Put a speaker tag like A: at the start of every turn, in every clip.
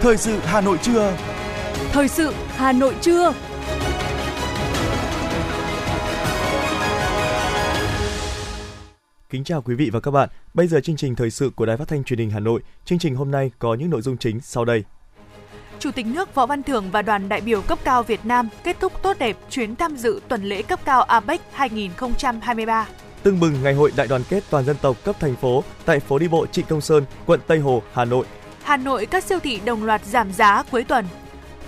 A: Thời sự Hà Nội trưa.
B: Thời sự Hà Nội trưa.
C: Kính chào quý vị và các bạn. Bây giờ chương trình thời sự của Đài Phát thanh Truyền hình Hà Nội. Chương trình hôm nay có những nội dung chính sau đây.
B: Chủ tịch nước Võ Văn Thưởng và đoàn đại biểu cấp cao Việt Nam kết thúc tốt đẹp chuyến tham dự tuần lễ cấp cao APEC 2023
C: tưng bừng Ngày hội Đại đoàn kết toàn dân tộc cấp thành phố tại phố đi bộ Trịnh Công Sơn, quận Tây Hồ, Hà Nội.
B: Hà Nội các siêu thị đồng loạt giảm giá cuối tuần.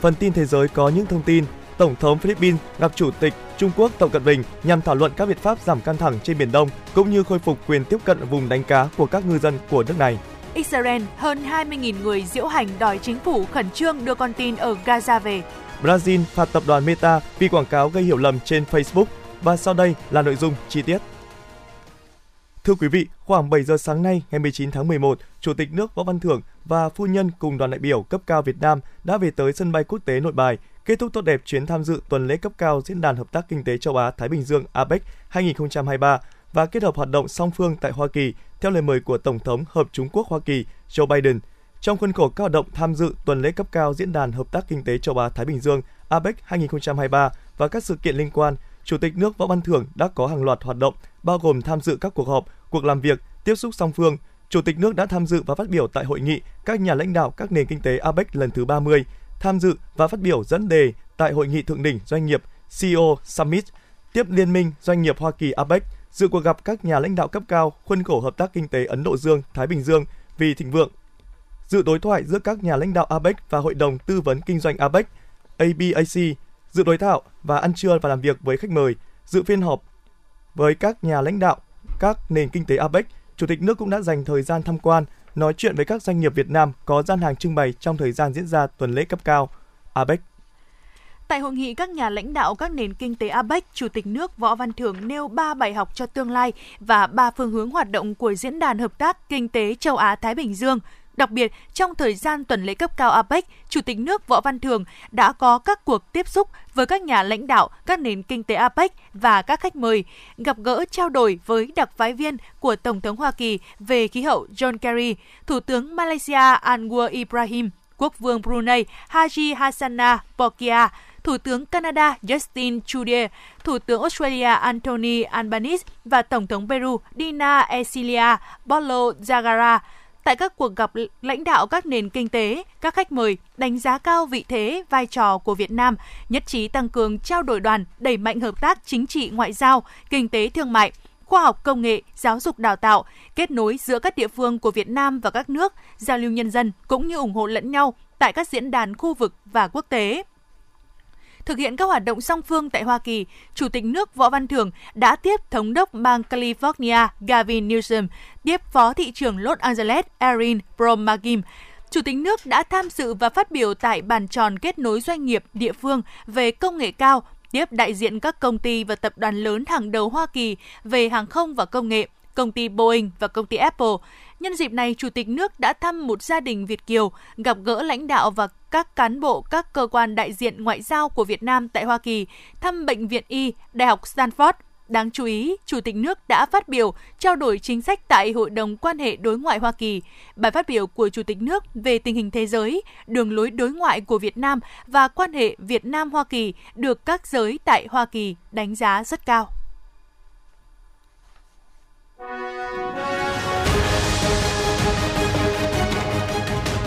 C: Phần tin thế giới có những thông tin Tổng thống Philippines gặp Chủ tịch Trung Quốc Tập Cận Bình nhằm thảo luận các biện pháp giảm căng thẳng trên Biển Đông cũng như khôi phục quyền tiếp cận vùng đánh cá của các ngư dân của nước này.
B: Israel hơn 20.000 người diễu hành đòi chính phủ khẩn trương đưa con tin ở Gaza về.
C: Brazil phạt tập đoàn Meta vì quảng cáo gây hiểu lầm trên Facebook. Và sau đây là nội dung chi tiết. Thưa quý vị, khoảng 7 giờ sáng nay, ngày 19 tháng 11, Chủ tịch nước Võ Văn Thưởng và phu nhân cùng đoàn đại biểu cấp cao Việt Nam đã về tới sân bay quốc tế Nội Bài, kết thúc tốt đẹp chuyến tham dự tuần lễ cấp cao Diễn đàn Hợp tác Kinh tế Châu Á Thái Bình Dương APEC 2023 và kết hợp hoạt động song phương tại Hoa Kỳ theo lời mời của Tổng thống Hợp Trung Quốc Hoa Kỳ Joe Biden. Trong khuôn khổ các hoạt động tham dự tuần lễ cấp cao Diễn đàn Hợp tác Kinh tế Châu Á Thái Bình Dương APEC 2023 và các sự kiện liên quan, Chủ tịch nước Võ Văn Thưởng đã có hàng loạt hoạt động bao gồm tham dự các cuộc họp, cuộc làm việc, tiếp xúc song phương. Chủ tịch nước đã tham dự và phát biểu tại hội nghị các nhà lãnh đạo các nền kinh tế APEC lần thứ 30, tham dự và phát biểu dẫn đề tại hội nghị thượng đỉnh doanh nghiệp CEO Summit, tiếp Liên minh Doanh nghiệp Hoa Kỳ APEC, dự cuộc gặp các nhà lãnh đạo cấp cao khuôn khổ hợp tác kinh tế Ấn Độ Dương, Thái Bình Dương vì thịnh vượng, dự đối thoại giữa các nhà lãnh đạo APEC và Hội đồng Tư vấn Kinh doanh APEC, ABAC, dự đối thảo và ăn trưa và làm việc với khách mời, dự phiên họp với các nhà lãnh đạo các nền kinh tế APEC, Chủ tịch nước cũng đã dành thời gian tham quan, nói chuyện với các doanh nghiệp Việt Nam có gian hàng trưng bày trong thời gian diễn ra tuần lễ cấp cao APEC.
B: Tại hội nghị các nhà lãnh đạo các nền kinh tế APEC, Chủ tịch nước Võ Văn Thưởng nêu 3 bài học cho tương lai và 3 phương hướng hoạt động của Diễn đàn Hợp tác Kinh tế Châu Á-Thái Bình Dương Đặc biệt, trong thời gian tuần lễ cấp cao APEC, Chủ tịch nước Võ Văn Thường đã có các cuộc tiếp xúc với các nhà lãnh đạo các nền kinh tế APEC và các khách mời, gặp gỡ trao đổi với đặc phái viên của Tổng thống Hoa Kỳ về khí hậu John Kerry, Thủ tướng Malaysia Anwar Ibrahim, Quốc vương Brunei Haji Hassana bokia, Thủ tướng Canada Justin Trudeau, Thủ tướng Australia Anthony Albanese và Tổng thống Peru Dina Esilia Bolo Zagara. Tại các cuộc gặp lãnh đạo các nền kinh tế, các khách mời đánh giá cao vị thế, vai trò của Việt Nam, nhất trí tăng cường trao đổi đoàn, đẩy mạnh hợp tác chính trị ngoại giao, kinh tế thương mại, khoa học công nghệ, giáo dục đào tạo, kết nối giữa các địa phương của Việt Nam và các nước, giao lưu nhân dân cũng như ủng hộ lẫn nhau tại các diễn đàn khu vực và quốc tế thực hiện các hoạt động song phương tại Hoa Kỳ, Chủ tịch nước Võ Văn Thưởng đã tiếp Thống đốc bang California Gavin Newsom, tiếp Phó thị trưởng Los Angeles Erin Bromagim. Chủ tịch nước đã tham dự và phát biểu tại bàn tròn kết nối doanh nghiệp địa phương về công nghệ cao, tiếp đại diện các công ty và tập đoàn lớn hàng đầu Hoa Kỳ về hàng không và công nghệ, công ty Boeing và công ty Apple. Nhân dịp này, Chủ tịch nước đã thăm một gia đình Việt Kiều, gặp gỡ lãnh đạo và các cán bộ các cơ quan đại diện ngoại giao của Việt Nam tại Hoa Kỳ, thăm Bệnh viện Y, Đại học Stanford. Đáng chú ý, Chủ tịch nước đã phát biểu trao đổi chính sách tại Hội đồng quan hệ đối ngoại Hoa Kỳ. Bài phát biểu của Chủ tịch nước về tình hình thế giới, đường lối đối ngoại của Việt Nam và quan hệ Việt Nam-Hoa Kỳ được các giới tại Hoa Kỳ đánh giá rất cao.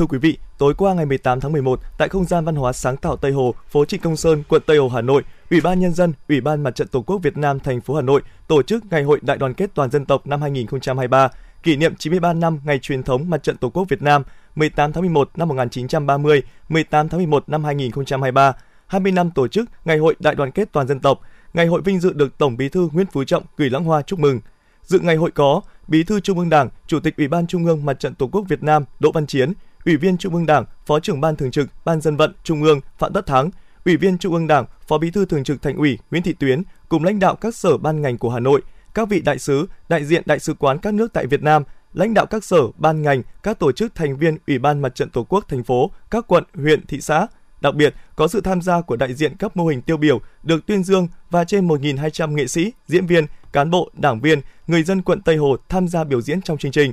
C: Thưa quý vị, tối qua ngày 18 tháng 11, tại không gian văn hóa sáng tạo Tây Hồ, phố Trịnh Công Sơn, quận Tây Hồ, Hà Nội, Ủy ban nhân dân, Ủy ban Mặt trận Tổ quốc Việt Nam thành phố Hà Nội tổ chức Ngày hội Đại đoàn kết toàn dân tộc năm 2023, kỷ niệm 93 năm ngày truyền thống Mặt trận Tổ quốc Việt Nam 18 tháng 11 năm 1930, 18 tháng 11 năm 2023, 20 năm tổ chức Ngày hội Đại đoàn kết toàn dân tộc. Ngày hội vinh dự được Tổng Bí thư Nguyễn Phú Trọng gửi lãng hoa chúc mừng. Dự ngày hội có Bí thư Trung ương Đảng, Chủ tịch Ủy ban Trung ương Mặt trận Tổ quốc Việt Nam Đỗ Văn Chiến, Ủy viên Trung ương Đảng, Phó trưởng Ban Thường trực Ban Dân vận Trung ương Phạm Tất Thắng, Ủy viên Trung ương Đảng, Phó Bí thư Thường trực Thành ủy Nguyễn Thị Tuyến cùng lãnh đạo các sở ban ngành của Hà Nội, các vị đại sứ, đại diện đại sứ quán các nước tại Việt Nam, lãnh đạo các sở, ban ngành, các tổ chức thành viên Ủy ban Mặt trận Tổ quốc thành phố, các quận, huyện, thị xã. Đặc biệt, có sự tham gia của đại diện các mô hình tiêu biểu được tuyên dương và trên 1.200 nghệ sĩ, diễn viên, cán bộ, đảng viên, người dân quận Tây Hồ tham gia biểu diễn trong chương trình.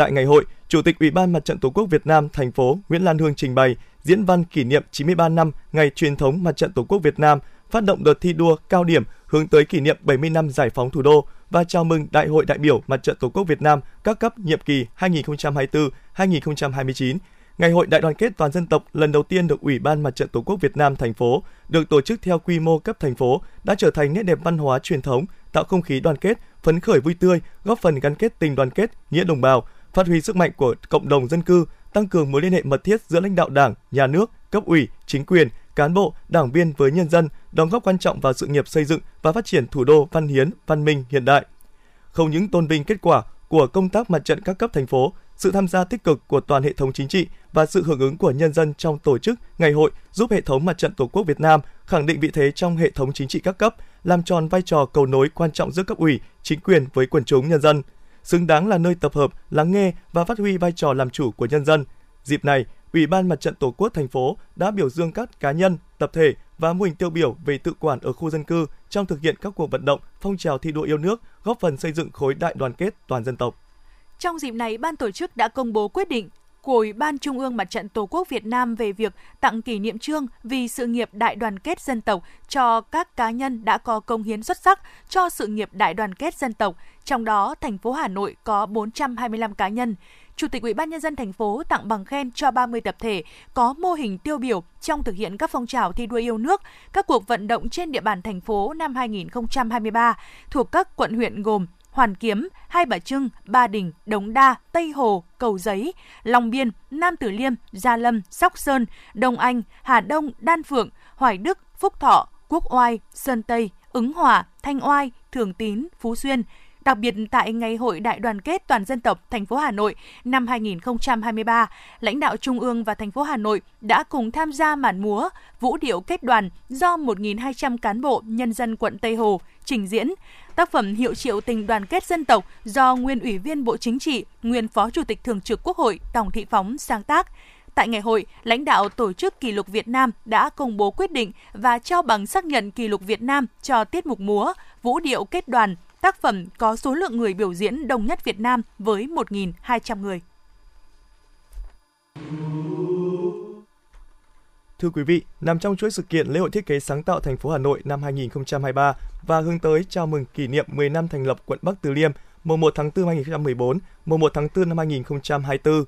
C: Tại ngày hội, Chủ tịch Ủy ban Mặt trận Tổ quốc Việt Nam thành phố Nguyễn Lan Hương trình bày diễn văn kỷ niệm 93 năm ngày truyền thống Mặt trận Tổ quốc Việt Nam, phát động đợt thi đua cao điểm hướng tới kỷ niệm 70 năm giải phóng thủ đô và chào mừng Đại hội đại biểu Mặt trận Tổ quốc Việt Nam các cấp nhiệm kỳ 2024-2029. Ngày hội đại đoàn kết toàn dân tộc lần đầu tiên được Ủy ban Mặt trận Tổ quốc Việt Nam thành phố được tổ chức theo quy mô cấp thành phố đã trở thành nét đẹp văn hóa truyền thống, tạo không khí đoàn kết, phấn khởi vui tươi, góp phần gắn kết tình đoàn kết, nghĩa đồng bào, phát huy sức mạnh của cộng đồng dân cư, tăng cường mối liên hệ mật thiết giữa lãnh đạo Đảng, nhà nước, cấp ủy, chính quyền, cán bộ, đảng viên với nhân dân, đóng góp quan trọng vào sự nghiệp xây dựng và phát triển thủ đô văn hiến, văn minh hiện đại. Không những tôn vinh kết quả của công tác mặt trận các cấp thành phố, sự tham gia tích cực của toàn hệ thống chính trị và sự hưởng ứng của nhân dân trong tổ chức ngày hội giúp hệ thống mặt trận Tổ quốc Việt Nam khẳng định vị thế trong hệ thống chính trị các cấp, làm tròn vai trò cầu nối quan trọng giữa cấp ủy, chính quyền với quần chúng nhân dân, xứng đáng là nơi tập hợp, lắng nghe và phát huy vai trò làm chủ của nhân dân. Dịp này, Ủy ban Mặt trận Tổ quốc thành phố đã biểu dương các cá nhân, tập thể và mô hình tiêu biểu về tự quản ở khu dân cư trong thực hiện các cuộc vận động, phong trào thi đua yêu nước, góp phần xây dựng khối đại đoàn kết toàn dân tộc.
B: Trong dịp này, ban tổ chức đã công bố quyết định của Ủy ban Trung ương Mặt trận Tổ quốc Việt Nam về việc tặng kỷ niệm trương vì sự nghiệp đại đoàn kết dân tộc cho các cá nhân đã có công hiến xuất sắc cho sự nghiệp đại đoàn kết dân tộc, trong đó thành phố Hà Nội có 425 cá nhân. Chủ tịch Ủy ban nhân dân thành phố tặng bằng khen cho 30 tập thể có mô hình tiêu biểu trong thực hiện các phong trào thi đua yêu nước, các cuộc vận động trên địa bàn thành phố năm 2023 thuộc các quận huyện gồm Hoàn Kiếm, Hai Bà Trưng, Ba Đình, Đống Đa, Tây Hồ, Cầu Giấy, Long Biên, Nam Tử Liêm, Gia Lâm, Sóc Sơn, Đông Anh, Hà Đông, Đan Phượng, Hoài Đức, Phúc Thọ, Quốc Oai, Sơn Tây, Ứng Hòa, Thanh Oai, Thường Tín, Phú Xuyên. Đặc biệt tại Ngày hội Đại đoàn kết toàn dân tộc thành phố Hà Nội năm 2023, lãnh đạo Trung ương và thành phố Hà Nội đã cùng tham gia màn múa vũ điệu kết đoàn do 1.200 cán bộ nhân dân quận Tây Hồ trình diễn. Tác phẩm Hiệu triệu tình đoàn kết dân tộc do nguyên Ủy viên Bộ Chính trị, nguyên Phó Chủ tịch Thường trực Quốc hội Tòng Thị Phóng sáng tác. Tại ngày hội, lãnh đạo Tổ chức Kỷ lục Việt Nam đã công bố quyết định và trao bằng xác nhận kỷ lục Việt Nam cho tiết mục múa, vũ điệu kết đoàn, tác phẩm có số lượng người biểu diễn đông nhất Việt Nam với 1.200 người.
C: Thưa quý vị, nằm trong chuỗi sự kiện lễ hội thiết kế sáng tạo thành phố Hà Nội năm 2023 và hướng tới chào mừng kỷ niệm 10 năm thành lập quận Bắc Từ Liêm, mùng 1 tháng 4 năm 2014, mùng 1 tháng 4 năm 2024.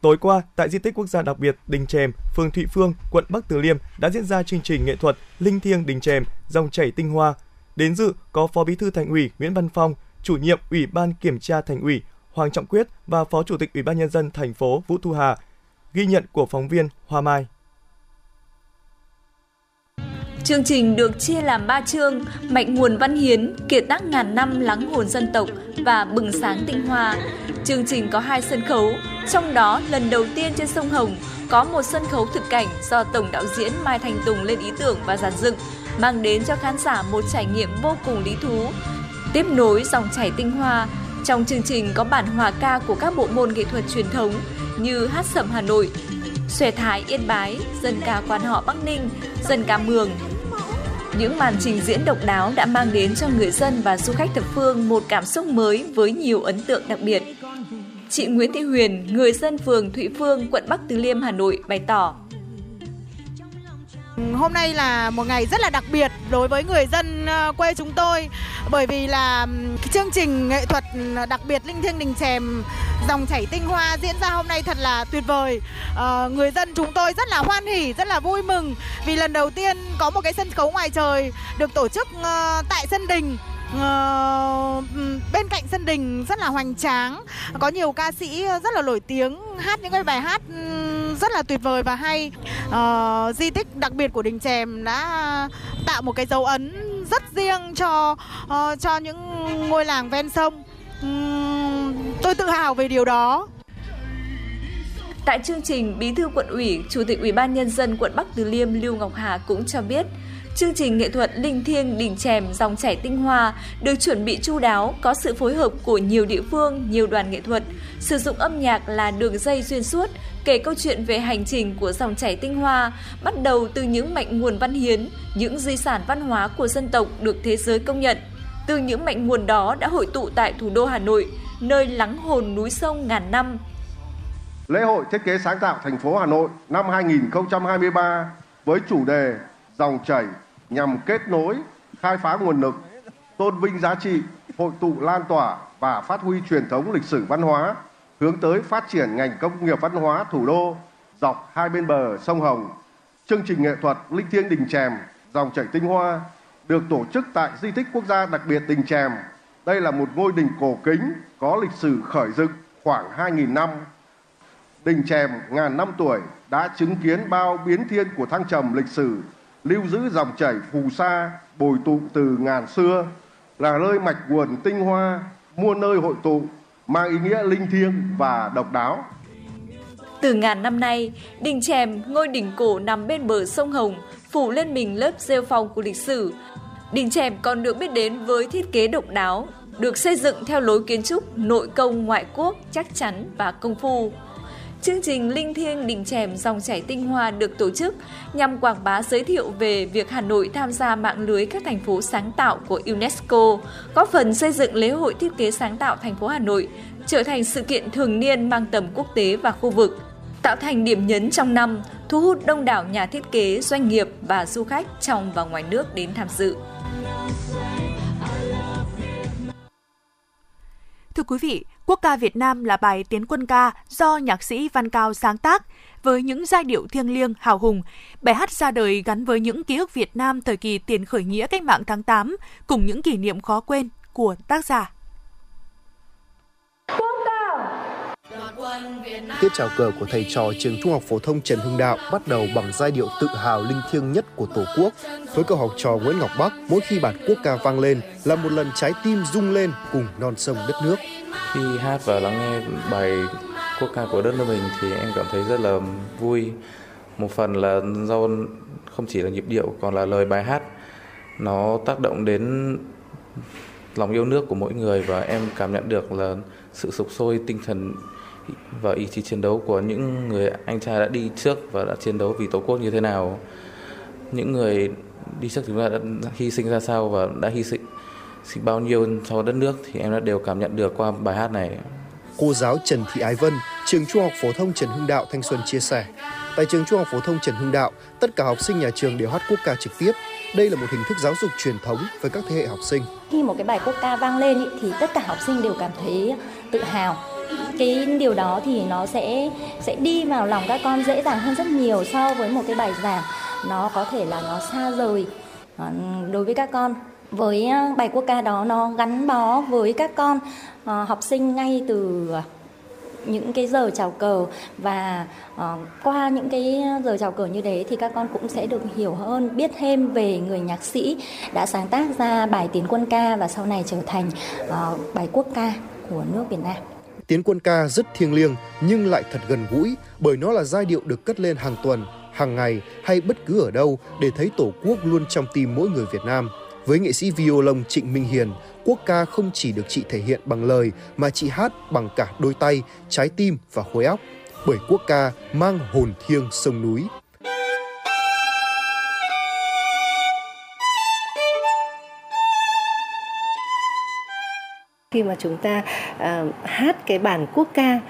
C: Tối qua, tại di tích quốc gia đặc biệt Đình Chèm, phường Thụy Phương, quận Bắc Từ Liêm đã diễn ra chương trình nghệ thuật Linh thiêng Đình Chèm, dòng chảy tinh hoa. Đến dự có Phó Bí thư Thành ủy Nguyễn Văn Phong, chủ nhiệm Ủy ban Kiểm tra Thành ủy Hoàng Trọng Quyết và Phó Chủ tịch Ủy ban nhân dân thành phố Vũ Thu Hà. Ghi nhận của phóng viên Hoa Mai.
D: Chương trình được chia làm 3 chương: Mạnh nguồn văn hiến, kiệt tác ngàn năm lắng hồn dân tộc và bừng sáng tinh hoa. Chương trình có hai sân khấu, trong đó lần đầu tiên trên sông Hồng có một sân khấu thực cảnh do tổng đạo diễn Mai Thành Tùng lên ý tưởng và dàn dựng, mang đến cho khán giả một trải nghiệm vô cùng lý thú. Tiếp nối dòng chảy tinh hoa, trong chương trình có bản hòa ca của các bộ môn nghệ thuật truyền thống như hát sẩm Hà Nội, xòe thái Yên Bái, dân ca quan họ Bắc Ninh, dân ca Mường, những màn trình diễn độc đáo đã mang đến cho người dân và du khách thập phương một cảm xúc mới với nhiều ấn tượng đặc biệt. Chị Nguyễn Thị Huyền, người dân phường Thụy Phương, quận Bắc Từ Liêm, Hà Nội bày tỏ.
E: Hôm nay là một ngày rất là đặc biệt đối với người dân ờ, quê chúng tôi bởi vì là chương trình nghệ thuật ờ, đặc biệt Linh Thiêng Đình Chèm dòng chảy tinh hoa diễn ra hôm nay thật là tuyệt vời à, người dân chúng tôi rất là hoan hỉ rất là vui mừng vì lần đầu tiên có một cái sân khấu ngoài trời được tổ chức uh, tại sân đình Uh, bên cạnh sân đình rất là hoành tráng có nhiều ca sĩ rất là nổi tiếng hát những cái bài hát ừ, rất là tuyệt vời và hay. Uh, di tích đặc biệt của đình chèm đã tạo một cái dấu ấn rất riêng cho uh, cho những ngôi làng ven sông. Ừ, tôi tự hào về điều đó.
D: Tại chương trình, Bí thư quận ủy, Chủ tịch Ủy ban nhân dân quận Bắc Từ Liêm Lưu Ngọc Hà cũng cho biết, chương trình nghệ thuật Linh Thiêng Đình Chèm dòng chảy tinh hoa được chuẩn bị chu đáo, có sự phối hợp của nhiều địa phương, nhiều đoàn nghệ thuật, sử dụng âm nhạc là đường dây xuyên suốt, kể câu chuyện về hành trình của dòng chảy tinh hoa, bắt đầu từ những mạch nguồn văn hiến, những di sản văn hóa của dân tộc được thế giới công nhận. Từ những mạch nguồn đó đã hội tụ tại thủ đô Hà Nội, nơi lắng hồn núi sông ngàn năm.
F: Lễ hội thiết kế sáng tạo thành phố Hà Nội năm 2023 với chủ đề Dòng chảy nhằm kết nối, khai phá nguồn lực, tôn vinh giá trị, hội tụ lan tỏa và phát huy truyền thống lịch sử văn hóa, hướng tới phát triển ngành công nghiệp văn hóa thủ đô dọc hai bên bờ sông Hồng. Chương trình nghệ thuật Linh Thiêng Đình Chèm, dòng chảy tinh hoa được tổ chức tại di tích quốc gia đặc biệt Đình Chèm. Đây là một ngôi đình cổ kính có lịch sử khởi dựng khoảng 2.000 năm. Đình Chèm ngàn năm tuổi đã chứng kiến bao biến thiên của thăng trầm lịch sử, lưu giữ dòng chảy phù sa bồi tụ từ ngàn xưa, là nơi mạch nguồn tinh hoa, muôn nơi hội tụ, mang ý nghĩa linh thiêng và độc đáo.
D: Từ ngàn năm nay, đình Chèm, ngôi đỉnh cổ nằm bên bờ sông Hồng, phủ lên mình lớp rêu phong của lịch sử. Đình Chèm còn được biết đến với thiết kế độc đáo, được xây dựng theo lối kiến trúc nội công ngoại quốc chắc chắn và công phu. Chương trình Linh Thiêng Đình Chèm dòng chảy tinh hoa được tổ chức nhằm quảng bá giới thiệu về việc Hà Nội tham gia mạng lưới các thành phố sáng tạo của UNESCO, góp phần xây dựng lễ hội thiết kế sáng tạo thành phố Hà Nội trở thành sự kiện thường niên mang tầm quốc tế và khu vực, tạo thành điểm nhấn trong năm, thu hút đông đảo nhà thiết kế, doanh nghiệp và du khách trong và ngoài nước đến tham dự.
B: Thưa quý vị, quốc ca Việt Nam là bài tiến quân ca do nhạc sĩ Văn Cao sáng tác với những giai điệu thiêng liêng, hào hùng. Bài hát ra đời gắn với những ký ức Việt Nam thời kỳ tiền khởi nghĩa cách mạng tháng 8 cùng những kỷ niệm khó quên của tác giả.
G: Tiết chào cờ của thầy trò trường Trung học phổ thông Trần Hưng Đạo bắt đầu bằng giai điệu tự hào linh thiêng nhất của Tổ quốc. Với cậu học trò Nguyễn Ngọc Bắc, mỗi khi bản quốc ca vang lên là một lần trái tim rung lên cùng non sông đất nước.
H: Khi hát và lắng nghe bài quốc ca của đất nước mình thì em cảm thấy rất là vui. Một phần là do không chỉ là nhịp điệu còn là lời bài hát nó tác động đến lòng yêu nước của mỗi người và em cảm nhận được là sự sục sôi tinh thần và ý chí chiến đấu của những người anh trai đã đi trước và đã chiến đấu vì tổ quốc như thế nào những người đi trước chúng ta đã hy sinh ra sao và đã hy sinh, sinh bao nhiêu cho đất nước thì em đã đều cảm nhận được qua bài hát này
G: cô giáo Trần Thị Ái Vân, trường Trung học phổ thông Trần Hưng Đạo Thanh Xuân chia sẻ. Tại trường Trung học phổ thông Trần Hưng Đạo, tất cả học sinh nhà trường đều hát quốc ca trực tiếp. Đây là một hình thức giáo dục truyền thống với các thế hệ học sinh.
I: Khi một cái bài quốc ca vang lên ý, thì tất cả học sinh đều cảm thấy tự hào cái điều đó thì nó sẽ sẽ đi vào lòng các con dễ dàng hơn rất nhiều so với một cái bài giảng. Nó có thể là nó xa rời ờ, đối với các con. Với ờ, bài quốc ca đó nó gắn bó với các con ờ, học sinh ngay từ những cái giờ chào cờ. Và uh, qua những cái giờ chào cờ như thế thì các con cũng sẽ được hiểu hơn biết thêm về người nhạc sĩ đã sáng tác ra bài tiến quân ca và sau này trở thành uh, bài quốc ca của nước Việt Nam.
G: Tiến quân ca rất thiêng liêng nhưng lại thật gần gũi bởi nó là giai điệu được cất lên hàng tuần, hàng ngày hay bất cứ ở đâu để thấy Tổ quốc luôn trong tim mỗi người Việt Nam. Với nghệ sĩ violon Trịnh Minh Hiền, quốc ca không chỉ được chị thể hiện bằng lời mà chị hát bằng cả đôi tay, trái tim và khối óc. Bởi quốc ca mang hồn thiêng sông núi,
J: khi mà chúng ta uh, hát cái bản quốc ca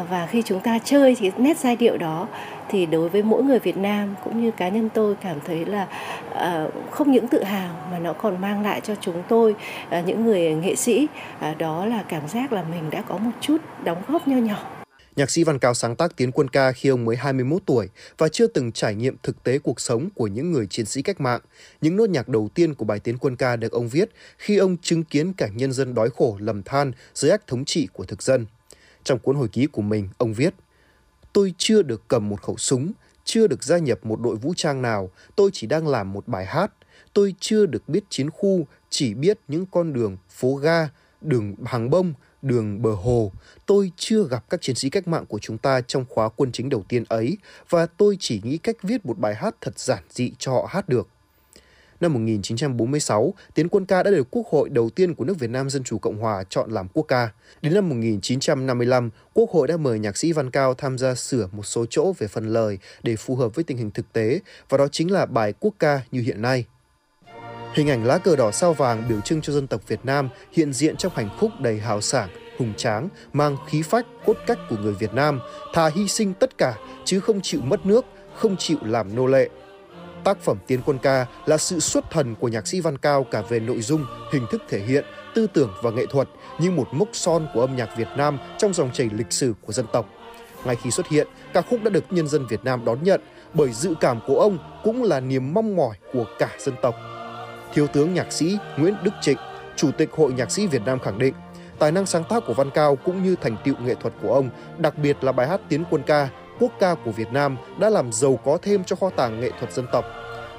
J: uh, và khi chúng ta chơi cái nét giai điệu đó thì đối với mỗi người Việt Nam cũng như cá nhân tôi cảm thấy là uh, không những tự hào mà nó còn mang lại cho chúng tôi uh, những người nghệ sĩ. Uh, đó là cảm giác là mình đã có một chút đóng góp nho nhỏ.
G: Nhạc sĩ Văn Cao sáng tác Tiến quân ca khi ông mới 21 tuổi và chưa từng trải nghiệm thực tế cuộc sống của những người chiến sĩ cách mạng. Những nốt nhạc đầu tiên của bài Tiến quân ca được ông viết khi ông chứng kiến cảnh nhân dân đói khổ lầm than dưới ách thống trị của thực dân. Trong cuốn hồi ký của mình, ông viết Tôi chưa được cầm một khẩu súng, chưa được gia nhập một đội vũ trang nào, tôi chỉ đang làm một bài hát. Tôi chưa được biết chiến khu, chỉ biết những con đường, phố ga, đường hàng bông, đường bờ hồ, tôi chưa gặp các chiến sĩ cách mạng của chúng ta trong khóa quân chính đầu tiên ấy và tôi chỉ nghĩ cách viết một bài hát thật giản dị cho họ hát được. Năm 1946, Tiến quân ca đã được Quốc hội đầu tiên của nước Việt Nam Dân Chủ Cộng Hòa chọn làm quốc ca. Đến năm 1955, Quốc hội đã mời nhạc sĩ Văn Cao tham gia sửa một số chỗ về phần lời để phù hợp với tình hình thực tế, và đó chính là bài quốc ca như hiện nay. Hình ảnh lá cờ đỏ sao vàng biểu trưng cho dân tộc Việt Nam hiện diện trong hành khúc đầy hào sảng, hùng tráng, mang khí phách, cốt cách của người Việt Nam, thà hy sinh tất cả chứ không chịu mất nước, không chịu làm nô lệ. Tác phẩm Tiến quân ca là sự xuất thần của nhạc sĩ Văn Cao cả về nội dung, hình thức thể hiện, tư tưởng và nghệ thuật như một mốc son của âm nhạc Việt Nam trong dòng chảy lịch sử của dân tộc. Ngay khi xuất hiện, ca khúc đã được nhân dân Việt Nam đón nhận bởi dự cảm của ông cũng là niềm mong mỏi của cả dân tộc. Thiếu tướng nhạc sĩ Nguyễn Đức Trịnh, Chủ tịch Hội Nhạc sĩ Việt Nam khẳng định, tài năng sáng tác của Văn Cao cũng như thành tựu nghệ thuật của ông, đặc biệt là bài hát Tiến quân ca, quốc ca của Việt Nam đã làm giàu có thêm cho kho tàng nghệ thuật dân tộc.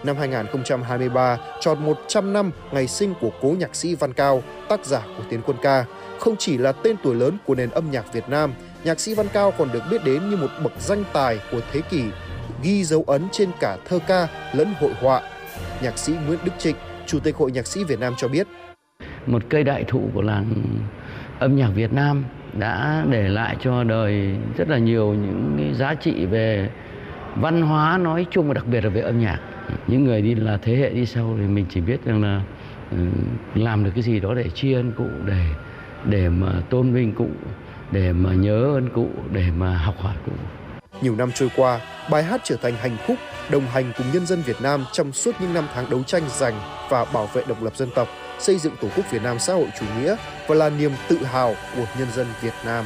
G: Năm 2023 tròn 100 năm ngày sinh của cố nhạc sĩ Văn Cao, tác giả của Tiến quân ca. Không chỉ là tên tuổi lớn của nền âm nhạc Việt Nam, nhạc sĩ Văn Cao còn được biết đến như một bậc danh tài của thế kỷ, ghi dấu ấn trên cả thơ ca lẫn hội họa. Nhạc sĩ Nguyễn Đức Trịnh, Chủ tịch Hội Nhạc sĩ Việt Nam cho biết.
K: Một cây đại thụ của làng âm nhạc Việt Nam đã để lại cho đời rất là nhiều những giá trị về văn hóa nói chung và đặc biệt là về âm nhạc. Những người đi là thế hệ đi sau thì mình chỉ biết rằng là ừ, làm được cái gì đó để tri ân cụ, để để mà tôn vinh cụ, để mà nhớ ơn cụ, để mà học hỏi cụ.
G: Nhiều năm trôi qua, bài hát trở thành hành khúc đồng hành cùng nhân dân Việt Nam trong suốt những năm tháng đấu tranh giành và bảo vệ độc lập dân tộc, xây dựng Tổ quốc Việt Nam xã hội chủ nghĩa và là niềm tự hào của nhân dân Việt Nam.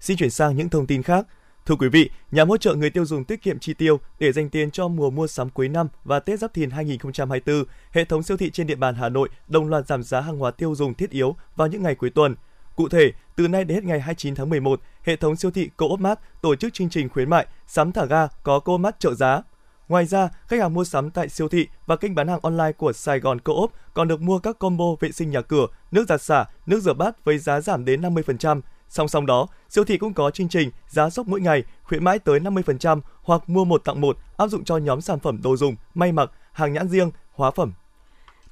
C: Xin chuyển sang những thông tin khác. Thưa quý vị, nhằm hỗ trợ người tiêu dùng tiết kiệm chi tiêu để dành tiền cho mùa mua sắm cuối năm và Tết Giáp Thìn 2024, hệ thống siêu thị trên địa bàn Hà Nội đồng loạt giảm giá hàng hóa tiêu dùng thiết yếu vào những ngày cuối tuần. Cụ thể, từ nay đến hết ngày 29 tháng 11, hệ thống siêu thị Co-op Mart tổ chức chương trình khuyến mại sắm thả ga có Co-op Mart trợ giá. Ngoài ra, khách hàng mua sắm tại siêu thị và kênh bán hàng online của Sài Gòn Co-op còn được mua các combo vệ sinh nhà cửa, nước giặt xả, nước rửa bát với giá giảm đến 50%, Song song đó, siêu thị cũng có chương trình giá sốc mỗi ngày, khuyến mãi tới 50% hoặc mua một tặng một áp dụng cho nhóm sản phẩm đồ dùng, may mặc, hàng nhãn riêng, hóa phẩm.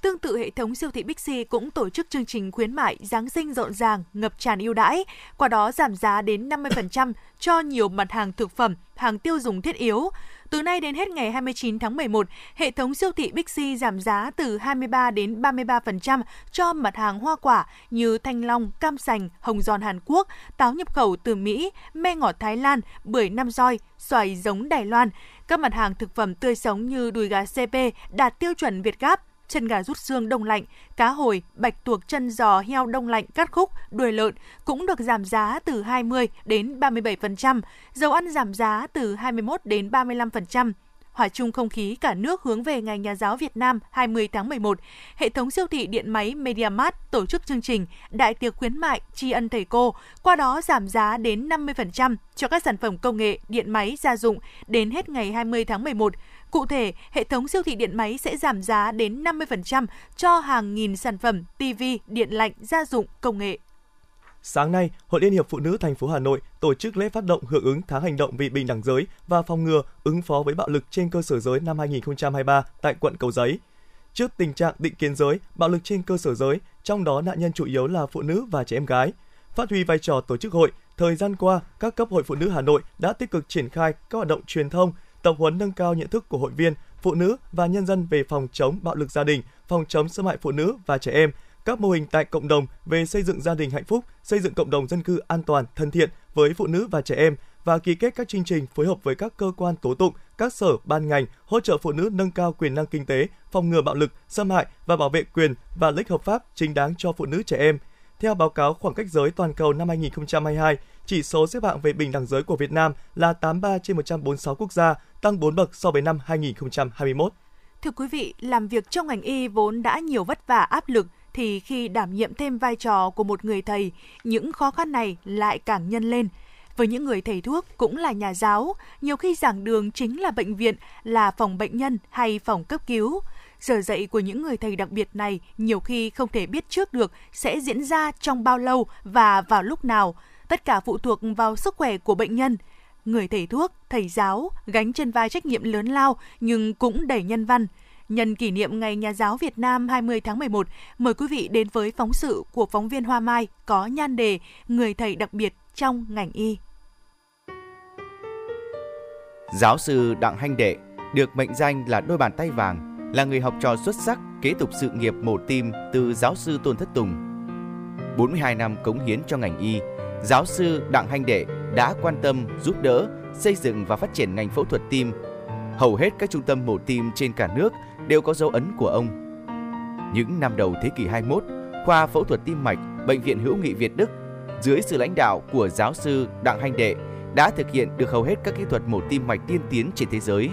B: Tương tự hệ thống siêu thị Bixi cũng tổ chức chương trình khuyến mại Giáng sinh rộn ràng, ngập tràn ưu đãi, qua đó giảm giá đến 50% cho nhiều mặt hàng thực phẩm, hàng tiêu dùng thiết yếu. Từ nay đến hết ngày 29 tháng 11, hệ thống siêu thị Bixi giảm giá từ 23 đến 33% cho mặt hàng hoa quả như thanh long, cam sành, hồng giòn Hàn Quốc, táo nhập khẩu từ Mỹ, me ngọt Thái Lan, bưởi Nam Roi, xoài giống Đài Loan. Các mặt hàng thực phẩm tươi sống như đùi gà CP đạt tiêu chuẩn Việt Gáp, chân gà rút xương đông lạnh, cá hồi, bạch tuộc chân giò heo đông lạnh cắt khúc, đuôi lợn cũng được giảm giá từ 20 đến 37%, dầu ăn giảm giá từ 21 đến 35%. Hòa chung không khí cả nước hướng về Ngày Nhà giáo Việt Nam 20 tháng 11, hệ thống siêu thị điện máy MediaMart tổ chức chương trình Đại tiệc khuyến mại tri ân thầy cô, qua đó giảm giá đến 50% cho các sản phẩm công nghệ, điện máy, gia dụng đến hết ngày 20 tháng 11. Cụ thể, hệ thống siêu thị điện máy sẽ giảm giá đến 50% cho hàng nghìn sản phẩm TV, điện lạnh, gia dụng, công nghệ.
C: Sáng nay, Hội Liên hiệp Phụ nữ thành phố Hà Nội tổ chức lễ phát động hưởng ứng tháng hành động vì bình đẳng giới và phòng ngừa ứng phó với bạo lực trên cơ sở giới năm 2023 tại quận Cầu Giấy. Trước tình trạng định kiến giới, bạo lực trên cơ sở giới, trong đó nạn nhân chủ yếu là phụ nữ và trẻ em gái. Phát huy vai trò tổ chức hội, thời gian qua, các cấp hội phụ nữ Hà Nội đã tích cực triển khai các hoạt động truyền thông, tập huấn nâng cao nhận thức của hội viên, phụ nữ và nhân dân về phòng chống bạo lực gia đình, phòng chống xâm hại phụ nữ và trẻ em, các mô hình tại cộng đồng về xây dựng gia đình hạnh phúc, xây dựng cộng đồng dân cư an toàn, thân thiện với phụ nữ và trẻ em và ký kết các chương trình phối hợp với các cơ quan tố tụng, các sở, ban ngành hỗ trợ phụ nữ nâng cao quyền năng kinh tế, phòng ngừa bạo lực, xâm hại và bảo vệ quyền và lợi ích hợp pháp chính đáng cho phụ nữ trẻ em. Theo báo cáo khoảng cách giới toàn cầu năm 2022, chỉ số xếp hạng về bình đẳng giới của Việt Nam là 83 trên 146 quốc gia, tăng 4 bậc so với năm 2021.
B: Thưa quý vị, làm việc trong ngành y vốn đã nhiều vất vả áp lực, thì khi đảm nhiệm thêm vai trò của một người thầy, những khó khăn này lại càng nhân lên. Với những người thầy thuốc cũng là nhà giáo, nhiều khi giảng đường chính là bệnh viện, là phòng bệnh nhân hay phòng cấp cứu. Giờ dạy của những người thầy đặc biệt này nhiều khi không thể biết trước được sẽ diễn ra trong bao lâu và vào lúc nào. Tất cả phụ thuộc vào sức khỏe của bệnh nhân. Người thầy thuốc, thầy giáo gánh trên vai trách nhiệm lớn lao nhưng cũng đầy nhân văn. Nhân kỷ niệm Ngày Nhà giáo Việt Nam 20 tháng 11, mời quý vị đến với phóng sự của phóng viên Hoa Mai có nhan đề Người thầy đặc biệt trong ngành y.
L: Giáo sư Đặng Hanh Đệ được mệnh danh là đôi bàn tay vàng, là người học trò xuất sắc kế tục sự nghiệp mổ tim từ giáo sư Tôn Thất Tùng. 42 năm cống hiến cho ngành y, giáo sư Đặng Hanh Đệ đã quan tâm, giúp đỡ, xây dựng và phát triển ngành phẫu thuật tim. Hầu hết các trung tâm mổ tim trên cả nước đều có dấu ấn của ông. Những năm đầu thế kỷ 21, khoa phẫu thuật tim mạch, Bệnh viện Hữu nghị Việt Đức dưới sự lãnh đạo của giáo sư Đặng Hành Đệ đã thực hiện được hầu hết các kỹ thuật mổ tim mạch tiên tiến trên thế giới.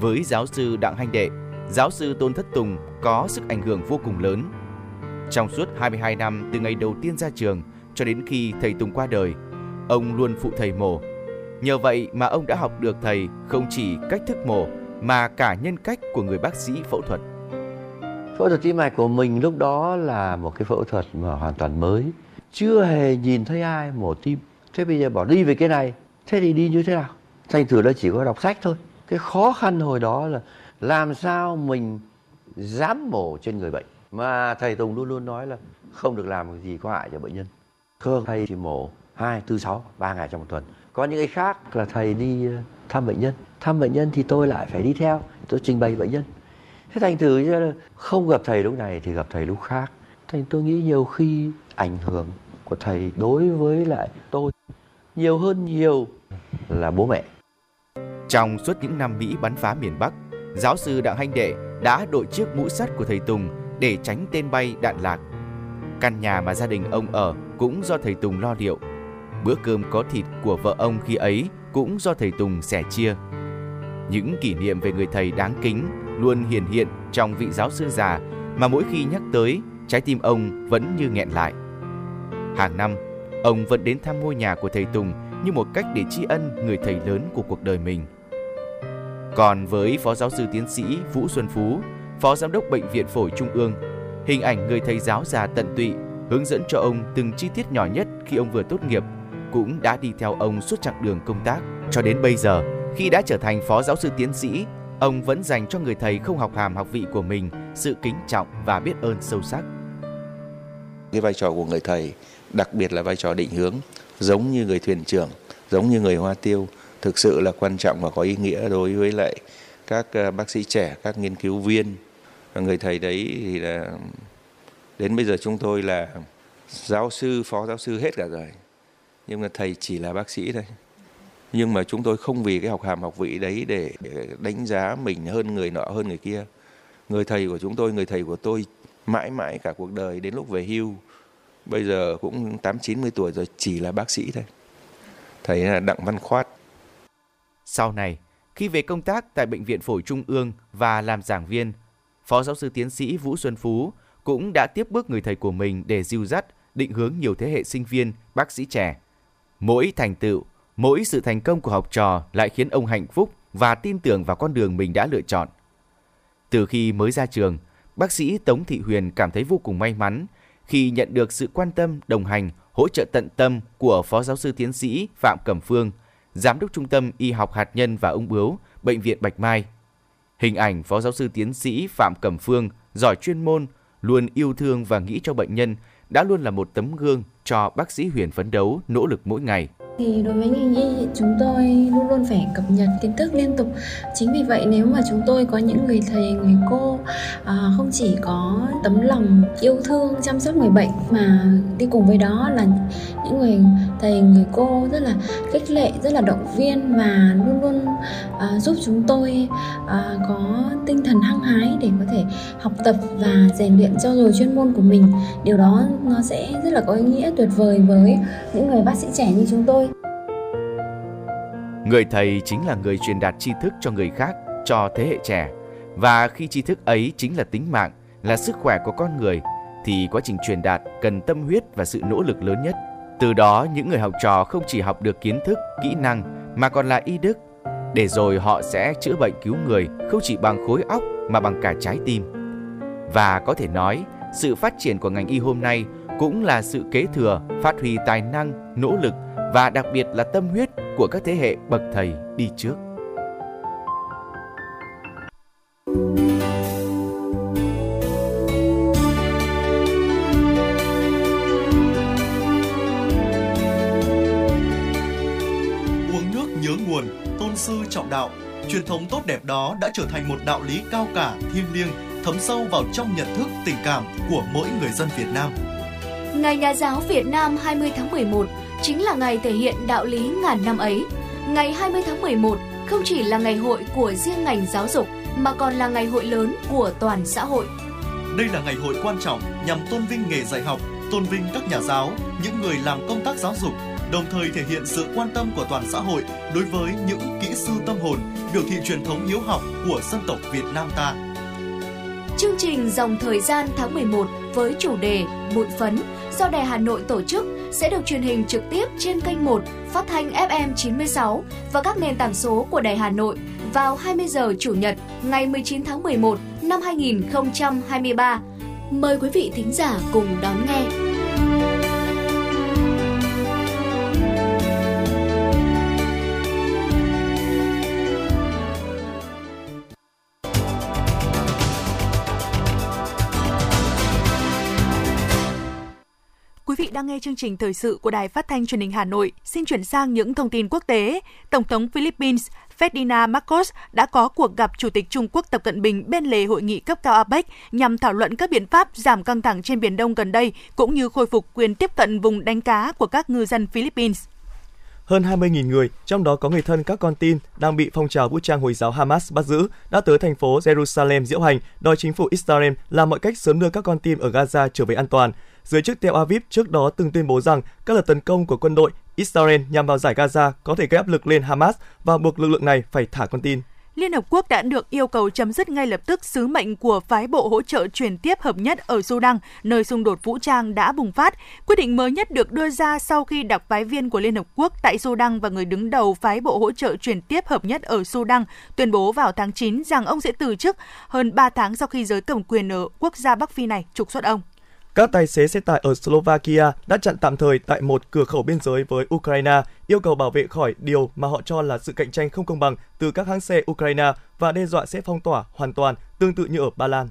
L: Với giáo sư Đặng Hành Đệ, giáo sư Tôn Thất Tùng có sức ảnh hưởng vô cùng lớn. Trong suốt 22 năm từ ngày đầu tiên ra trường cho đến khi thầy Tùng qua đời, ông luôn phụ thầy mổ. Nhờ vậy mà ông đã học được thầy không chỉ cách thức mổ mà cả nhân cách của người bác sĩ phẫu thuật.
M: Phẫu thuật tim mạch của mình lúc đó là một cái phẫu thuật mà hoàn toàn mới. Chưa hề nhìn thấy ai mổ tim. Thế bây giờ bỏ đi về cái này, thế thì đi như thế nào? Thành thử là chỉ có đọc sách thôi. Cái khó khăn hồi đó là làm sao mình dám mổ trên người bệnh. Mà thầy Tùng luôn luôn nói là không được làm gì có hại cho bệnh nhân. Cơ thầy chỉ mổ 2, 4, 6, 3 ngày trong một tuần. Có những cái khác là thầy đi ờ, thăm bệnh nhân. Thăm bệnh nhân thì tôi lại phải đi theo, tôi trình bày bệnh nhân. Thế thành thử không gặp thầy lúc này thì gặp thầy lúc khác. Thành tôi nghĩ nhiều khi ảnh hưởng của thầy đối với lại tôi nhiều hơn nhiều là bố mẹ.
L: Trong suốt những năm Mỹ bắn phá miền Bắc, giáo sư Đặng Hanh Đệ đã đội chiếc mũ sắt của thầy Tùng để tránh tên bay đạn lạc. Căn nhà mà gia đình ông ở cũng do thầy Tùng lo liệu. Bữa cơm có thịt của vợ ông khi ấy cũng do thầy Tùng sẻ chia. Những kỷ niệm về người thầy đáng kính luôn hiển hiện trong vị giáo sư già mà mỗi khi nhắc tới, trái tim ông vẫn như nghẹn lại. Hàng năm, ông vẫn đến thăm ngôi nhà của thầy Tùng như một cách để tri ân người thầy lớn của cuộc đời mình. Còn với Phó Giáo sư Tiến sĩ Vũ Xuân Phú, Phó Giám đốc Bệnh viện Phổi Trung ương, hình ảnh người thầy giáo già tận tụy hướng dẫn cho ông từng chi tiết nhỏ nhất khi ông vừa tốt nghiệp cũng đã đi theo ông suốt chặng đường công tác cho đến bây giờ. Khi đã trở thành Phó Giáo sư Tiến sĩ, ông vẫn dành cho người thầy không học hàm học vị của mình sự kính trọng và biết ơn sâu sắc.
N: Cái vai trò của người thầy, đặc biệt là vai trò định hướng, giống như người thuyền trưởng, giống như người hoa tiêu, thực sự là quan trọng và có ý nghĩa đối với lại các ờ, bác sĩ trẻ, các nghiên cứu viên. Và người thầy đấy thì là đến bây giờ chúng tôi là giáo sư, phó giáo sư hết cả rồi. Nhưng mà thầy chỉ là bác sĩ thôi. Nhưng mà chúng tôi không vì cái học hàm học vị đấy để đánh giá mình hơn người nọ hơn người kia. Người thầy của chúng tôi, người thầy của tôi mãi mãi cả cuộc đời đến lúc về hưu bây giờ cũng tám chín mươi tuổi rồi chỉ là bác sĩ thôi. Thầy là Đặng Văn Khoát.
L: Sau này, khi về công tác tại Bệnh viện Phổi Trung ương và làm giảng viên, Phó giáo sư tiến sĩ Vũ Xuân Phú cũng đã tiếp bước người thầy của mình để dìu dắt, định hướng nhiều thế hệ sinh viên, bác sĩ trẻ. Mỗi thành tựu, mỗi sự thành công của học trò lại khiến ông hạnh phúc và tin tưởng vào con đường mình đã lựa chọn. Từ khi mới ra trường, bác sĩ Tống Thị Huyền cảm thấy vô cùng may mắn khi nhận được sự quan tâm, đồng hành, hỗ trợ tận tâm của Phó Giáo sư Tiến sĩ Phạm Cẩm Phương, Giám đốc Trung tâm Y học Hạt nhân và Ung bướu, Bệnh viện Bạch Mai. Hình ảnh Phó Giáo sư Tiến sĩ Phạm Cẩm Phương giỏi chuyên môn, luôn yêu thương và nghĩ cho bệnh nhân đã luôn là một tấm gương cho bác sĩ Huyền phấn đấu, nỗ lực mỗi ngày.
O: Thì đối với ngành y chúng tôi luôn luôn phải cập nhật kiến thức liên tục. Chính vì vậy nếu mà chúng tôi có những người thầy, người cô à, không chỉ có tấm lòng yêu thương chăm sóc người bệnh mà đi cùng với đó là những người thầy, người cô rất là khích lệ, rất là động viên và luôn luôn uh, giúp chúng tôi uh, có tinh thần hăng hái để có thể học tập và rèn luyện cho rồi chuyên môn của mình. Điều đó nó sẽ rất là có ý nghĩa tuyệt vời với những người bác sĩ trẻ như chúng tôi.
L: Người thầy chính là người truyền đạt tri thức cho người khác, cho thế hệ trẻ. Và khi tri thức ấy chính là tính mạng, là sức khỏe của con người, thì quá trình truyền đạt cần tâm huyết và sự nỗ lực lớn nhất. Từ đó, những người học trò không chỉ học được kiến thức, kỹ năng mà còn là y đức, để rồi họ sẽ chữa bệnh cứu người không chỉ bằng khối óc mà bằng cả trái tim. Và có thể nói, sự phát triển của ngành y hôm nay cũng là sự kế thừa, phát huy tài năng, nỗ lực và đặc biệt là tâm huyết của các thế hệ bậc thầy đi trước.
A: Truyền thống tốt đẹp đó đã trở thành một đạo lý cao cả, thiêng liêng, thấm sâu vào trong nhận thức, tình cảm của mỗi người dân Việt Nam.
P: Ngày Nhà giáo Việt Nam 20 tháng 11 chính là ngày thể hiện đạo lý ngàn năm ấy. Ngày 20 tháng 11 không chỉ là ngày hội của riêng ngành giáo dục mà còn là ngày hội lớn của toàn xã hội.
A: Đây là ngày hội quan trọng nhằm tôn vinh nghề dạy học, tôn vinh các nhà giáo, những người làm công tác giáo dục, đồng thời thể hiện sự quan tâm của toàn xã hội đối với những kỹ sư tâm hồn, biểu thị truyền thống hiếu học của dân tộc Việt Nam ta.
P: Chương trình Dòng Thời gian tháng 11 với chủ đề Bụi phấn do Đài Hà Nội tổ chức sẽ được truyền hình trực tiếp trên kênh 1 phát thanh FM 96 và các nền tảng số của Đài Hà Nội vào 20 giờ Chủ nhật ngày 19 tháng 11 năm 2023. Mời quý vị thính giả cùng đón nghe.
B: Đang nghe chương trình thời sự của Đài Phát thanh Truyền hình Hà Nội. Xin chuyển sang những thông tin quốc tế. Tổng thống Philippines Ferdinand Marcos đã có cuộc gặp Chủ tịch Trung Quốc Tập Cận Bình bên lề hội nghị cấp cao APEC nhằm thảo luận các biện pháp giảm căng thẳng trên Biển Đông gần đây, cũng như khôi phục quyền tiếp cận vùng đánh cá của các ngư dân Philippines.
C: Hơn 20.000 người, trong đó có người thân các con tin đang bị phong trào vũ trang Hồi giáo Hamas bắt giữ, đã tới thành phố Jerusalem diễu hành, đòi chính phủ Israel làm mọi cách sớm đưa các con tin ở Gaza trở về an toàn. Giới chức Tel Aviv trước đó từng tuyên bố rằng các đợt tấn công của quân đội Israel nhằm vào giải Gaza có thể gây áp lực lên Hamas và buộc lực lượng này phải thả con tin.
B: Liên Hợp Quốc đã được yêu cầu chấm dứt ngay lập tức sứ mệnh của phái bộ hỗ trợ chuyển tiếp hợp nhất ở Sudan, nơi xung đột vũ trang đã bùng phát. Quyết định mới nhất được đưa ra sau khi đặc phái viên của Liên Hợp Quốc tại Sudan và người đứng đầu phái bộ hỗ trợ chuyển tiếp hợp nhất ở Sudan tuyên bố vào tháng 9 rằng ông sẽ từ chức hơn 3 tháng sau khi giới cầm quyền ở quốc gia Bắc Phi này trục xuất ông.
C: Các tài xế xe tải ở Slovakia đã chặn tạm thời tại một cửa khẩu biên giới với Ukraine, yêu cầu bảo vệ khỏi điều mà họ cho là sự cạnh tranh không công bằng từ các hãng xe Ukraine và đe dọa sẽ phong tỏa hoàn toàn, tương tự như ở Ba Lan.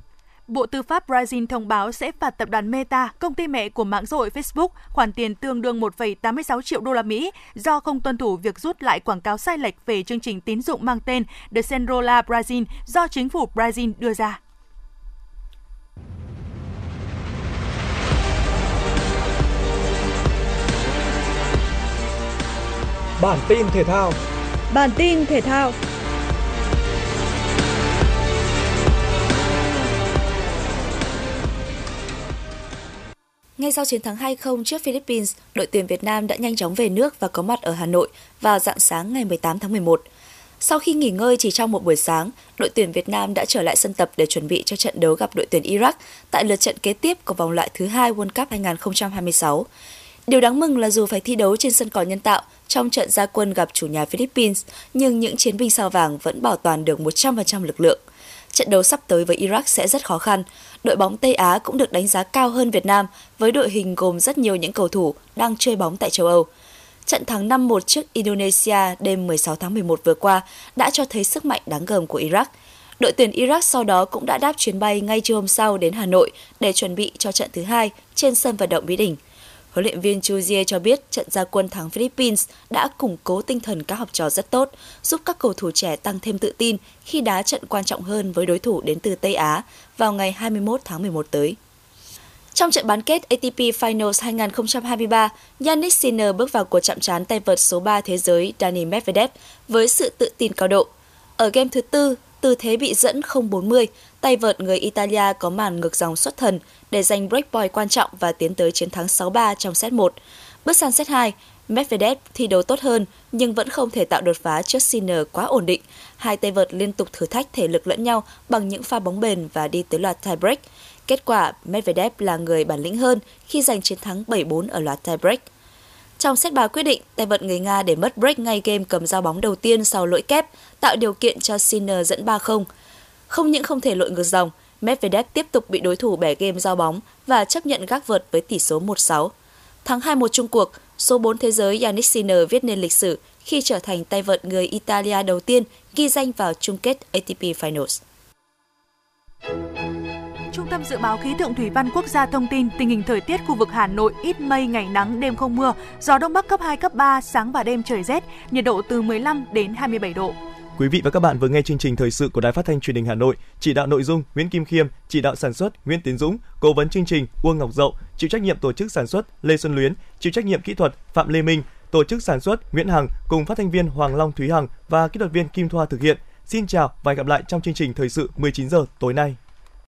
B: Bộ Tư pháp Brazil thông báo sẽ phạt tập đoàn Meta, công ty mẹ của mạng xã hội Facebook, khoản tiền tương đương 1,86 triệu đô la Mỹ do không tuân thủ việc rút lại quảng cáo sai lệch về chương trình tín dụng mang tên Desenrola Brazil do chính phủ Brazil đưa ra.
Q: Bản tin thể thao.
R: Bản tin thể thao.
S: Ngay sau chiến thắng 2-0 trước Philippines, đội tuyển Việt Nam đã nhanh chóng về nước và có mặt ở Hà Nội vào dạng sáng ngày 18 tháng 11. Sau khi nghỉ ngơi chỉ trong một buổi sáng, đội tuyển Việt Nam đã trở lại sân tập để chuẩn bị cho trận đấu gặp đội tuyển Iraq tại lượt trận kế tiếp của vòng loại thứ hai World Cup 2026. Điều đáng mừng là dù phải thi đấu trên sân cỏ nhân tạo trong trận gia quân gặp chủ nhà Philippines, nhưng những chiến binh sao vàng vẫn bảo toàn được 100% lực lượng. Trận đấu sắp tới với Iraq sẽ rất khó khăn. Đội bóng Tây Á cũng được đánh giá cao hơn Việt Nam với đội hình gồm rất nhiều những cầu thủ đang chơi bóng tại châu Âu. Trận thắng 5-1 trước Indonesia đêm 16 tháng 11 vừa qua đã cho thấy sức mạnh đáng gờm của Iraq. Đội tuyển Iraq sau đó cũng đã đáp chuyến bay ngay trưa hôm sau đến Hà Nội để chuẩn bị cho trận thứ hai trên sân vận động Mỹ Đình. Huấn luyện viên Chuzier cho biết trận gia quân thắng Philippines đã củng cố tinh thần các học trò rất tốt, giúp các cầu thủ trẻ tăng thêm tự tin khi đá trận quan trọng hơn với đối thủ đến từ Tây Á vào ngày 21 tháng 11 tới. Trong trận bán kết ATP Finals 2023, Yannick Sinner bước vào cuộc chạm trán tay vợt số 3 thế giới Dani Medvedev với sự tự tin cao độ. Ở game thứ tư, từ thế bị dẫn 0-40, tay vợt người Italia có màn ngược dòng xuất thần để giành break point quan trọng và tiến tới chiến thắng 6-3 trong set 1. Bước sang set 2, Medvedev thi đấu tốt hơn nhưng vẫn không thể tạo đột phá trước Sinner quá ổn định. Hai tay vợt liên tục thử thách thể lực lẫn nhau bằng những pha bóng bền và đi tới loạt tie break. Kết quả, Medvedev là người bản lĩnh hơn khi giành chiến thắng 7-4 ở loạt tie break. Trong set bà quyết định, tay vợt người Nga để mất break ngay game cầm giao bóng đầu tiên sau lỗi kép, tạo điều kiện cho Sinner dẫn 3-0. Không những không thể lội ngược dòng, Medvedev tiếp tục bị đối thủ bẻ game giao bóng và chấp nhận gác vợt với tỷ số 1-6. Thắng 2-1 chung cuộc, số 4 thế giới Yannick Sinner viết nên lịch sử khi trở thành tay vợt người Italia đầu tiên ghi danh vào chung kết ATP Finals.
B: Trung tâm Dự báo Khí tượng Thủy văn Quốc gia thông tin tình hình thời tiết khu vực Hà Nội ít mây, ngày nắng, đêm không mưa, gió Đông Bắc cấp 2, cấp 3, sáng và đêm trời rét, nhiệt độ từ 15 đến 27 độ.
C: Quý vị và các bạn vừa nghe chương trình thời sự của Đài Phát thanh Truyền hình Hà Nội, chỉ đạo nội dung Nguyễn Kim Khiêm, chỉ đạo sản xuất Nguyễn Tiến Dũng, cố vấn chương trình Uông Ngọc Dậu, chịu trách nhiệm tổ chức sản xuất Lê Xuân Luyến, chịu trách nhiệm kỹ thuật Phạm Lê Minh, tổ chức sản xuất Nguyễn Hằng cùng phát thanh viên Hoàng Long Thúy Hằng và kỹ thuật viên Kim Thoa thực hiện. Xin chào và hẹn gặp lại trong chương trình thời sự 19 giờ tối nay.